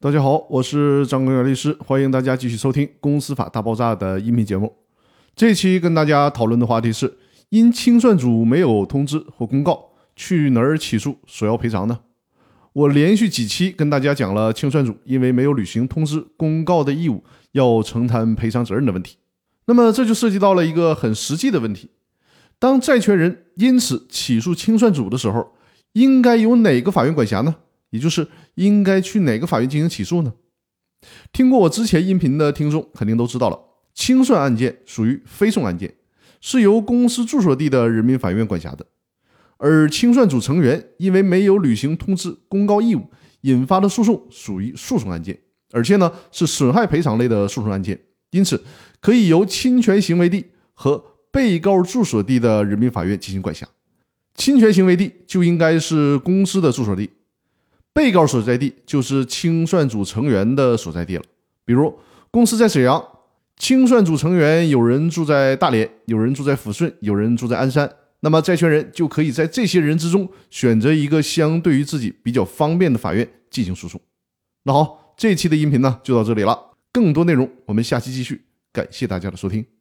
大家好，我是张根源律师，欢迎大家继续收听《公司法大爆炸》的音频节目。这期跟大家讨论的话题是：因清算组没有通知或公告，去哪儿起诉索要赔偿呢？我连续几期跟大家讲了清算组因为没有履行通知公告的义务，要承担赔偿责任的问题。那么这就涉及到了一个很实际的问题：当债权人因此起诉清算组的时候，应该由哪个法院管辖呢？也就是应该去哪个法院进行起诉呢？听过我之前音频的听众肯定都知道了，清算案件属于非讼案件，是由公司住所地的人民法院管辖的。而清算组成员因为没有履行通知公告义务引发的诉讼属于诉讼案件，而且呢是损害赔偿类的诉讼案件，因此可以由侵权行为地和被告住所地的人民法院进行管辖。侵权行为地就应该是公司的住所地。被告所在地就是清算组成员的所在地了。比如，公司在沈阳，清算组成员有人住在大连，有人住在抚顺，有人住在鞍山，那么债权人就可以在这些人之中选择一个相对于自己比较方便的法院进行诉讼。那好，这期的音频呢就到这里了，更多内容我们下期继续。感谢大家的收听。